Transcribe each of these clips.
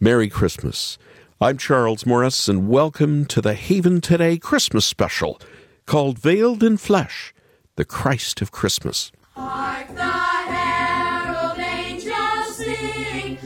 Merry Christmas. I'm Charles Morris, and welcome to the Haven Today Christmas special called Veiled in Flesh The Christ of Christmas. Hark the herald angels sing,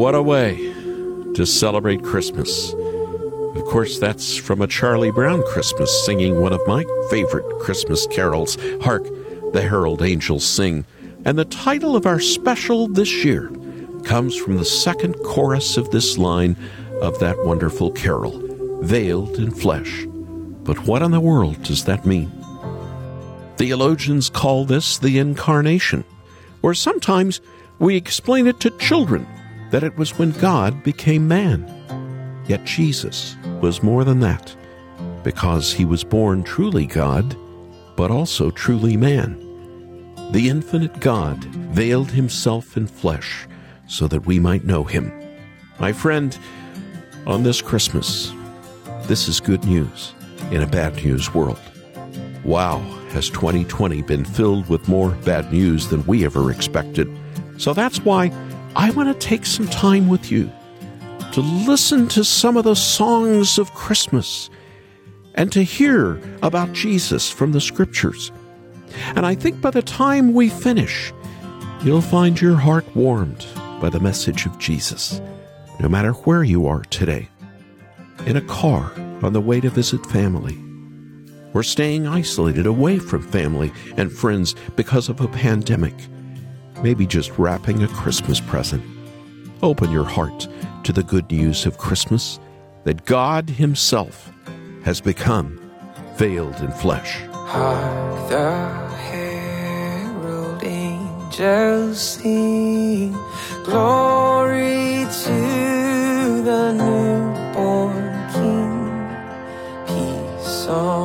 What a way to celebrate Christmas. Of course, that's from a Charlie Brown Christmas singing one of my favorite Christmas carols, Hark the Herald Angels Sing. And the title of our special this year comes from the second chorus of this line of that wonderful carol, Veiled in Flesh. But what in the world does that mean? Theologians call this the Incarnation, or sometimes we explain it to children that it was when God became man. Yet Jesus was more than that, because he was born truly God, but also truly man. The infinite God veiled himself in flesh so that we might know him. My friend, on this Christmas, this is good news in a bad news world. Wow, has 2020 been filled with more bad news than we ever expected. So that's why I want to take some time with you to listen to some of the songs of Christmas and to hear about Jesus from the scriptures. And I think by the time we finish, you'll find your heart warmed by the message of Jesus, no matter where you are today in a car on the way to visit family, or staying isolated away from family and friends because of a pandemic, maybe just wrapping a Christmas present. Open your heart to the good news of Christmas that God Himself has become veiled in flesh. Hark the herald angels sing, glory to the newborn King. Peace on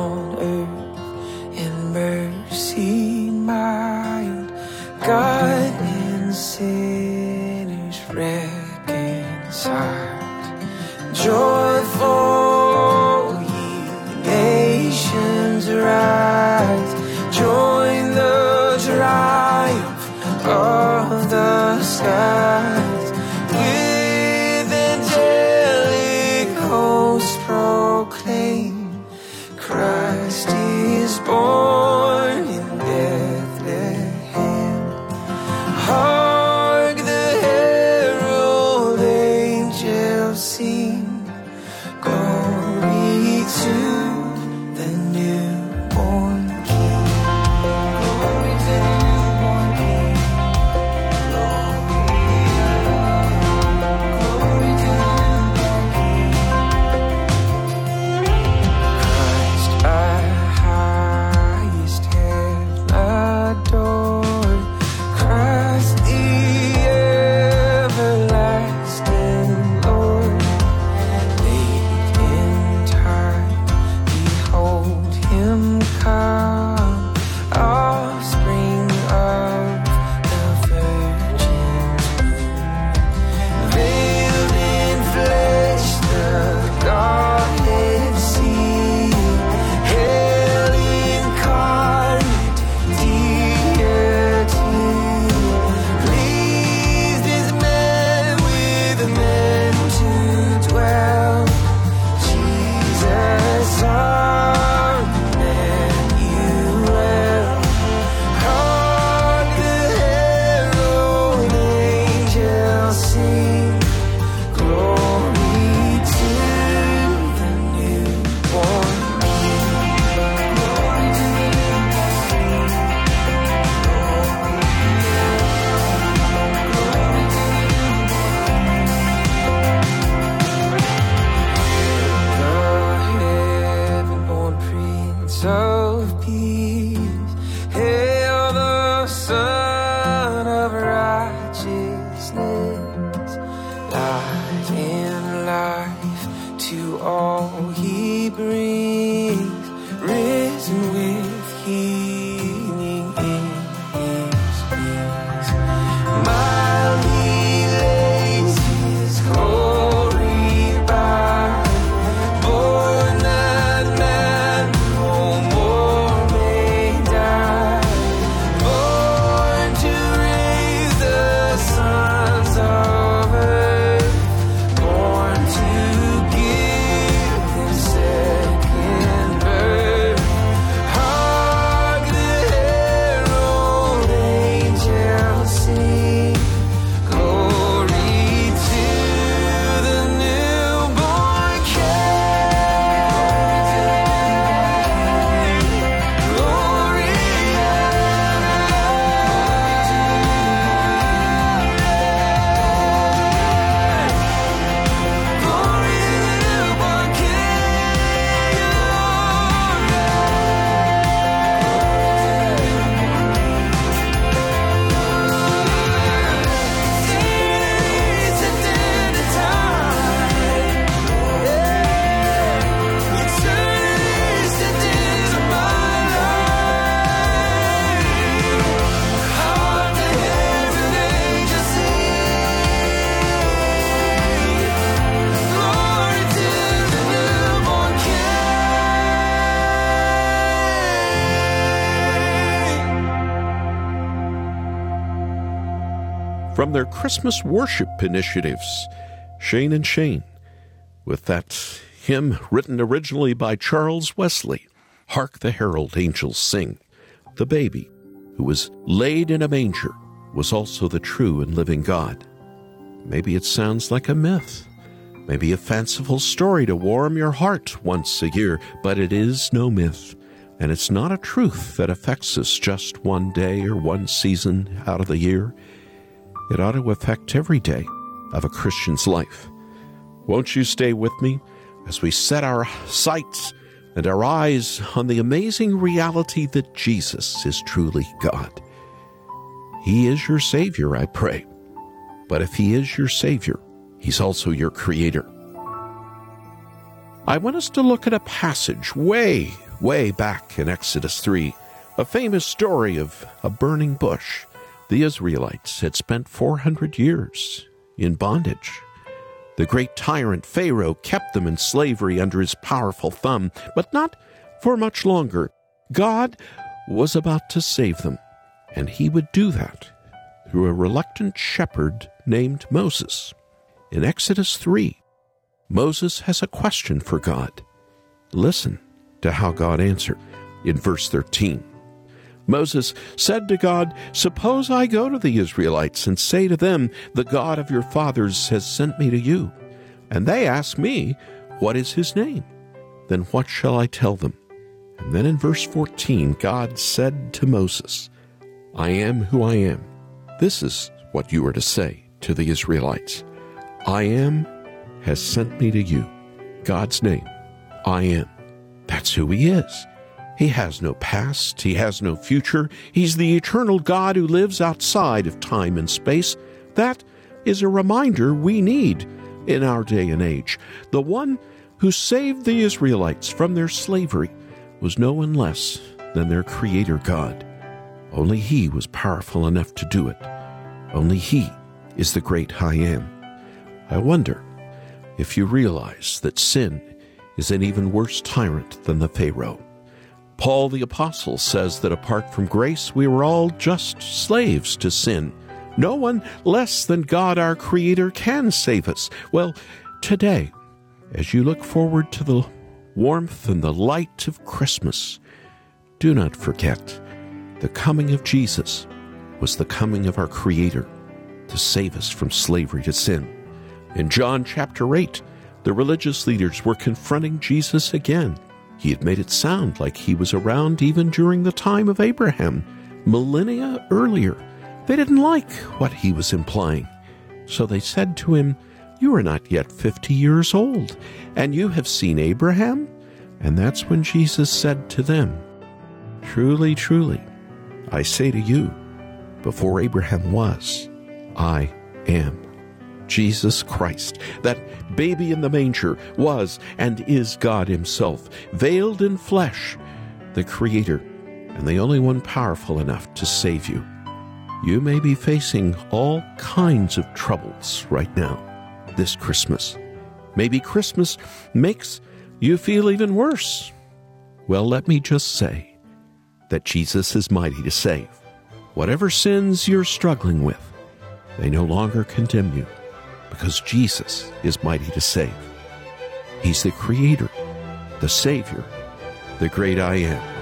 of peace. Hey. From their Christmas worship initiatives, Shane and Shane, with that hymn written originally by Charles Wesley, Hark the Herald Angels Sing. The baby who was laid in a manger was also the true and living God. Maybe it sounds like a myth, maybe a fanciful story to warm your heart once a year, but it is no myth. And it's not a truth that affects us just one day or one season out of the year. It ought to affect every day of a Christian's life. Won't you stay with me as we set our sights and our eyes on the amazing reality that Jesus is truly God? He is your Savior, I pray. But if He is your Savior, He's also your Creator. I want us to look at a passage way, way back in Exodus 3, a famous story of a burning bush. The Israelites had spent 400 years in bondage. The great tyrant Pharaoh kept them in slavery under his powerful thumb, but not for much longer. God was about to save them, and he would do that through a reluctant shepherd named Moses. In Exodus 3, Moses has a question for God. Listen to how God answered in verse 13. Moses said to God, Suppose I go to the Israelites and say to them, The God of your fathers has sent me to you. And they ask me, What is his name? Then what shall I tell them? And then in verse 14, God said to Moses, I am who I am. This is what you are to say to the Israelites I am has sent me to you. God's name, I am. That's who he is. He has no past, he has no future. He's the eternal God who lives outside of time and space. That is a reminder we need in our day and age. The one who saved the Israelites from their slavery was no one less than their Creator God. Only He was powerful enough to do it. Only He is the great I am. I wonder if you realize that sin is an even worse tyrant than the Pharaoh. Paul the Apostle says that apart from grace, we were all just slaves to sin. No one less than God our Creator can save us. Well, today, as you look forward to the warmth and the light of Christmas, do not forget the coming of Jesus was the coming of our Creator to save us from slavery to sin. In John chapter 8, the religious leaders were confronting Jesus again. He had made it sound like he was around even during the time of Abraham, millennia earlier. They didn't like what he was implying. So they said to him, You are not yet fifty years old, and you have seen Abraham? And that's when Jesus said to them, Truly, truly, I say to you, before Abraham was, I am. Jesus Christ. That baby in the manger was and is God Himself, veiled in flesh, the Creator, and the only one powerful enough to save you. You may be facing all kinds of troubles right now this Christmas. Maybe Christmas makes you feel even worse. Well, let me just say that Jesus is mighty to save. Whatever sins you're struggling with, they no longer condemn you because Jesus is mighty to save. He's the Creator, the Savior, the great I am.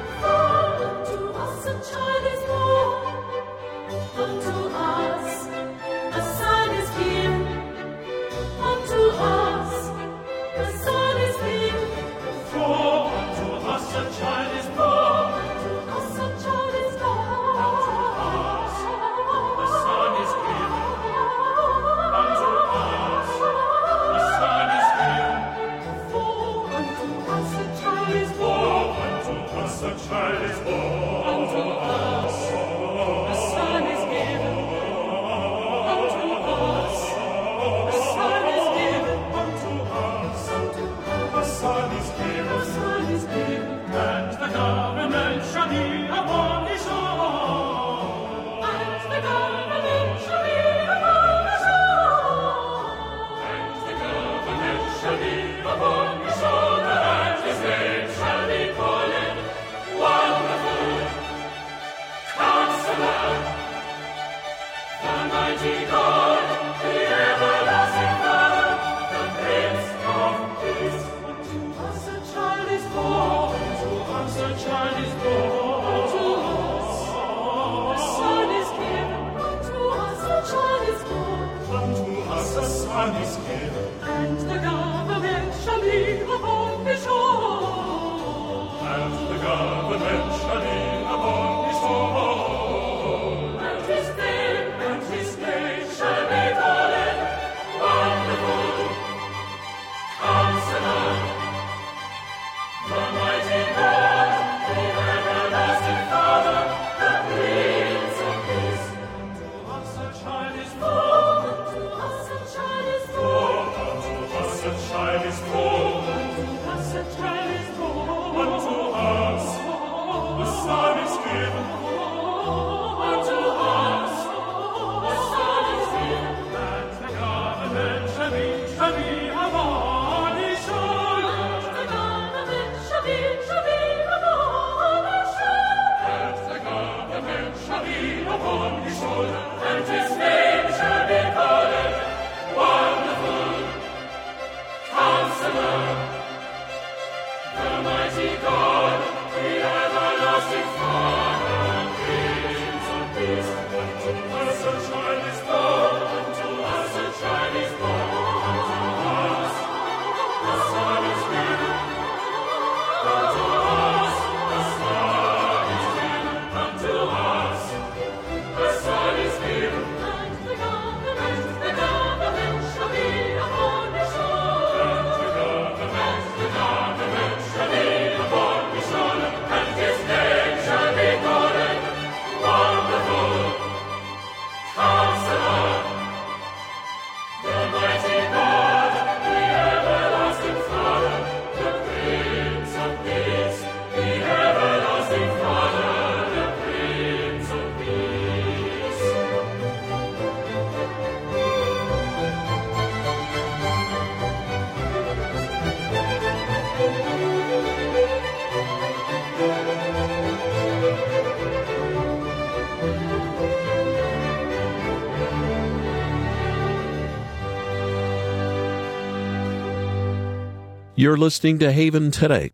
You're listening to Haven Today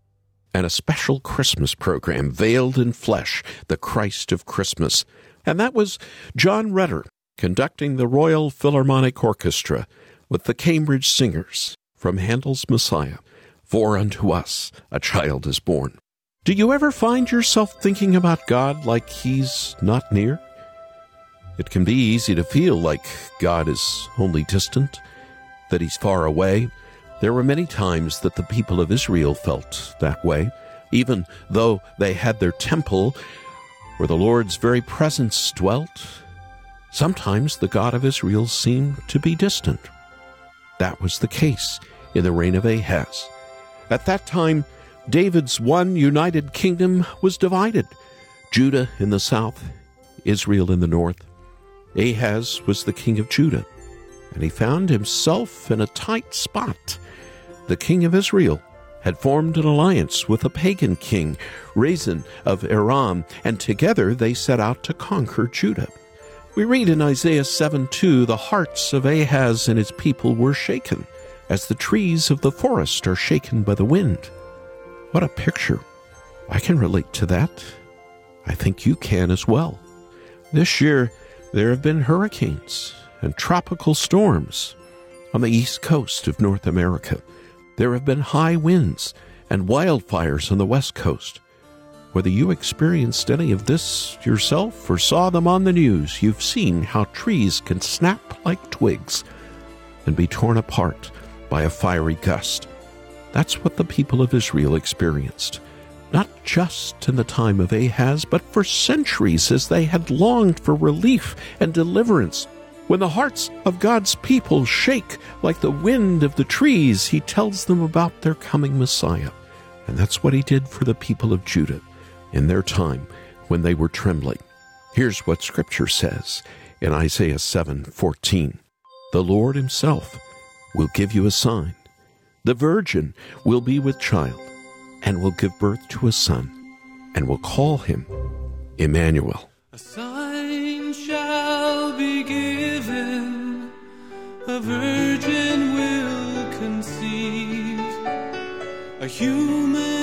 and a special Christmas program, Veiled in Flesh, the Christ of Christmas. And that was John Rutter conducting the Royal Philharmonic Orchestra with the Cambridge Singers from Handel's Messiah. For unto us a child is born. Do you ever find yourself thinking about God like he's not near? It can be easy to feel like God is only distant, that he's far away there were many times that the people of Israel felt that way, even though they had their temple where the Lord's very presence dwelt. Sometimes the God of Israel seemed to be distant. That was the case in the reign of Ahaz. At that time, David's one united kingdom was divided Judah in the south, Israel in the north. Ahaz was the king of Judah, and he found himself in a tight spot. The king of Israel had formed an alliance with a pagan king, Rezin of Aram, and together they set out to conquer Judah. We read in Isaiah 7 2 the hearts of Ahaz and his people were shaken, as the trees of the forest are shaken by the wind. What a picture! I can relate to that. I think you can as well. This year, there have been hurricanes and tropical storms on the east coast of North America. There have been high winds and wildfires on the west coast. Whether you experienced any of this yourself or saw them on the news, you've seen how trees can snap like twigs and be torn apart by a fiery gust. That's what the people of Israel experienced, not just in the time of Ahaz, but for centuries as they had longed for relief and deliverance. When the hearts of God's people shake like the wind of the trees, he tells them about their coming Messiah. And that's what he did for the people of Judah in their time when they were trembling. Here's what scripture says in Isaiah 7:14. The Lord himself will give you a sign. The virgin will be with child and will give birth to a son and will call him Emmanuel. A sign shall be given, virgin will conceive, a human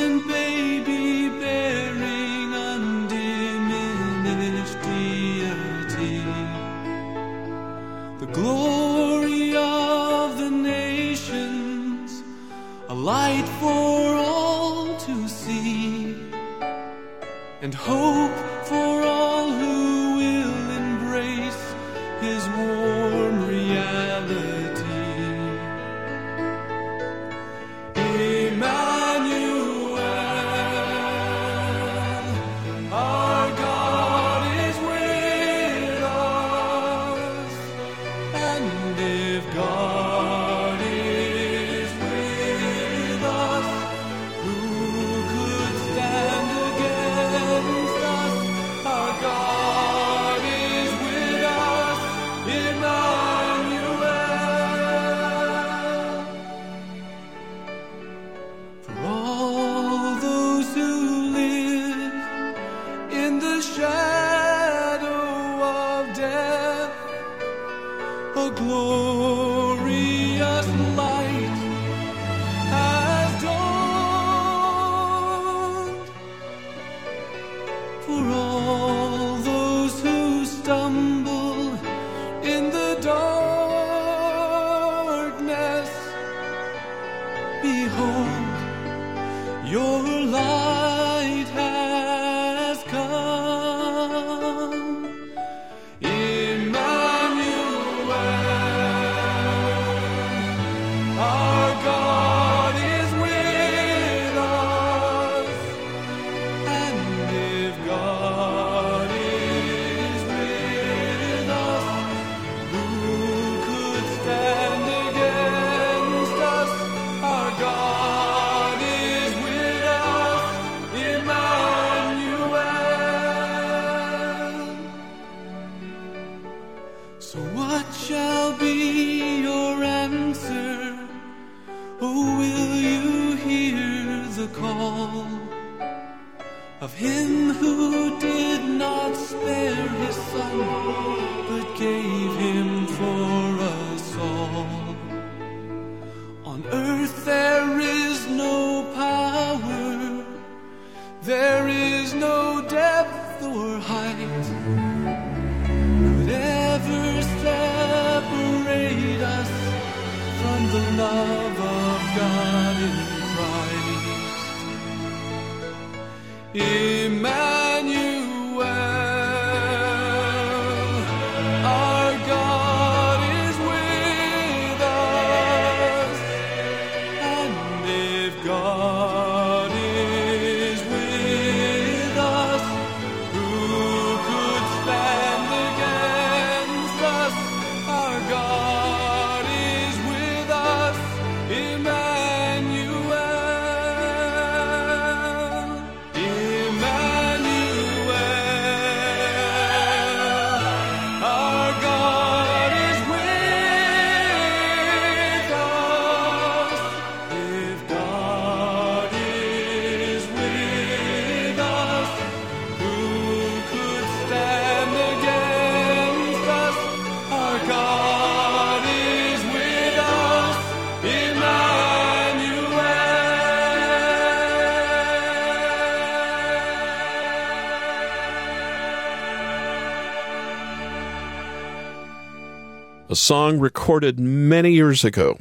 song recorded many years ago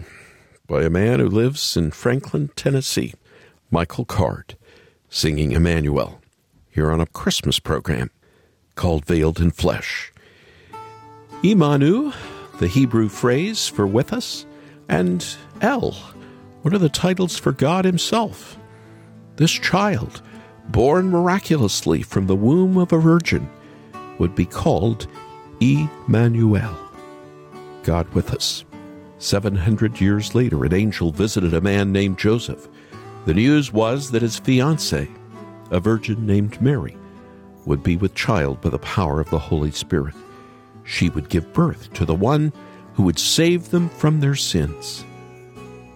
by a man who lives in Franklin, Tennessee, Michael Card, singing Emmanuel here on a Christmas program called Veiled in Flesh. Imanu, the Hebrew phrase for with us, and El, what are the titles for God Himself? This child, born miraculously from the womb of a virgin, would be called Emmanuel. God with us. 700 years later, an angel visited a man named Joseph. The news was that his fiancee, a virgin named Mary, would be with child by the power of the Holy Spirit. She would give birth to the one who would save them from their sins.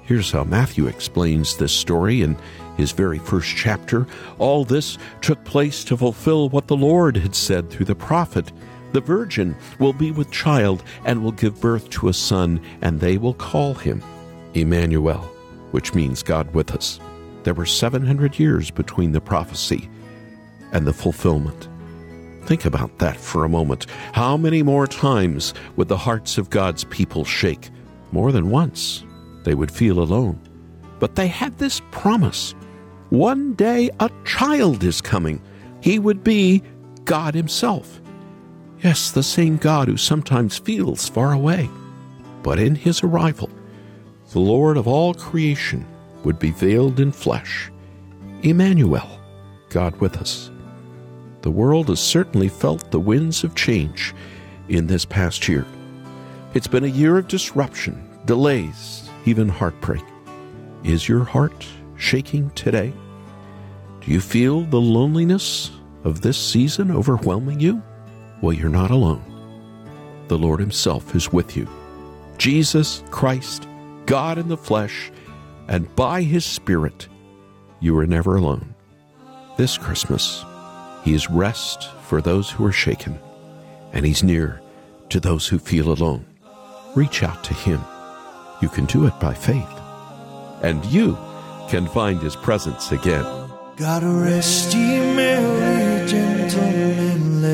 Here's how Matthew explains this story in his very first chapter. All this took place to fulfill what the Lord had said through the prophet. The virgin will be with child and will give birth to a son, and they will call him Emmanuel, which means God with us. There were 700 years between the prophecy and the fulfillment. Think about that for a moment. How many more times would the hearts of God's people shake? More than once. They would feel alone. But they had this promise. One day a child is coming. He would be God Himself. Yes, the same God who sometimes feels far away. But in his arrival, the Lord of all creation would be veiled in flesh. Emmanuel, God with us. The world has certainly felt the winds of change in this past year. It's been a year of disruption, delays, even heartbreak. Is your heart shaking today? Do you feel the loneliness of this season overwhelming you? Well, you're not alone. The Lord Himself is with you. Jesus Christ, God in the flesh, and by His Spirit, you are never alone. This Christmas, He is rest for those who are shaken, and He's near to those who feel alone. Reach out to Him. You can do it by faith, and you can find His presence again. God rest ye merry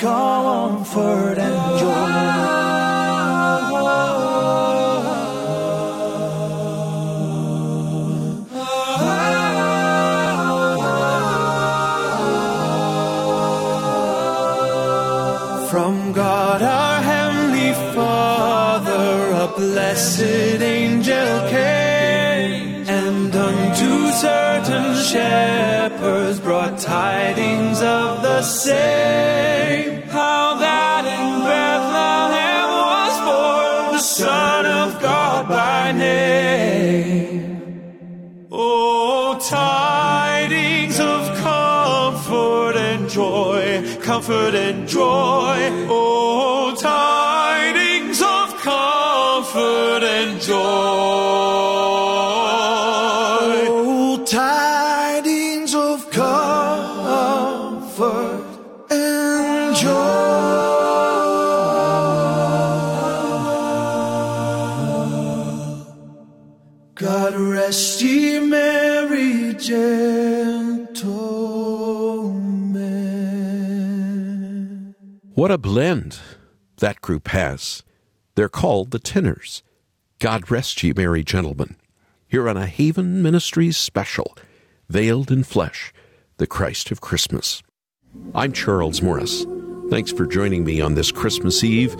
comfort and Oh, tidings of comfort and joy, comfort and joy. Oh, tidings of comfort and joy. What a blend that group has. They're called the Tenors. God rest ye, merry gentlemen. Here on a Haven Ministries special, Veiled in Flesh, the Christ of Christmas. I'm Charles Morris. Thanks for joining me on this Christmas Eve.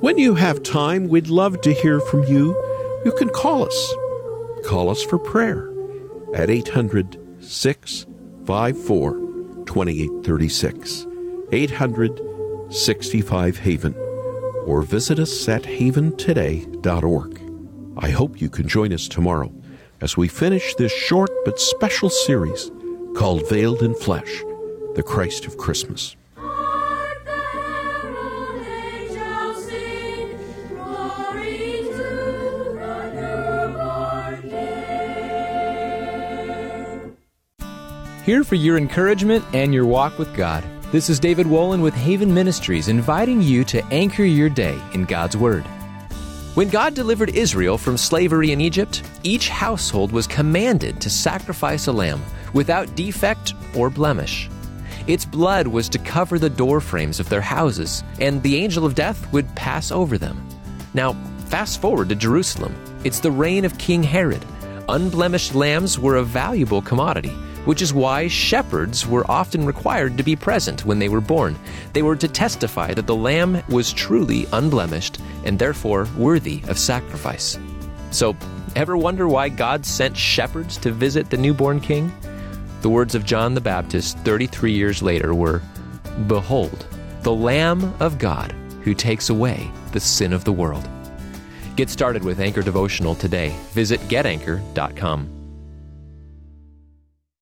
When you have time, we'd love to hear from you. You can call us. Call us for prayer at 800 654 2836. 800 65 Haven, or visit us at haventoday.org. I hope you can join us tomorrow as we finish this short but special series called Veiled in Flesh The Christ of Christmas. Here for your encouragement and your walk with God. This is David Wolin with Haven Ministries, inviting you to anchor your day in God's Word. When God delivered Israel from slavery in Egypt, each household was commanded to sacrifice a lamb without defect or blemish. Its blood was to cover the door frames of their houses, and the angel of death would pass over them. Now, fast forward to Jerusalem. It's the reign of King Herod. Unblemished lambs were a valuable commodity, which is why shepherds were often required to be present when they were born. They were to testify that the lamb was truly unblemished and therefore worthy of sacrifice. So, ever wonder why God sent shepherds to visit the newborn king? The words of John the Baptist 33 years later were Behold, the Lamb of God who takes away the sin of the world. Get started with Anchor Devotional today. Visit getanchor.com.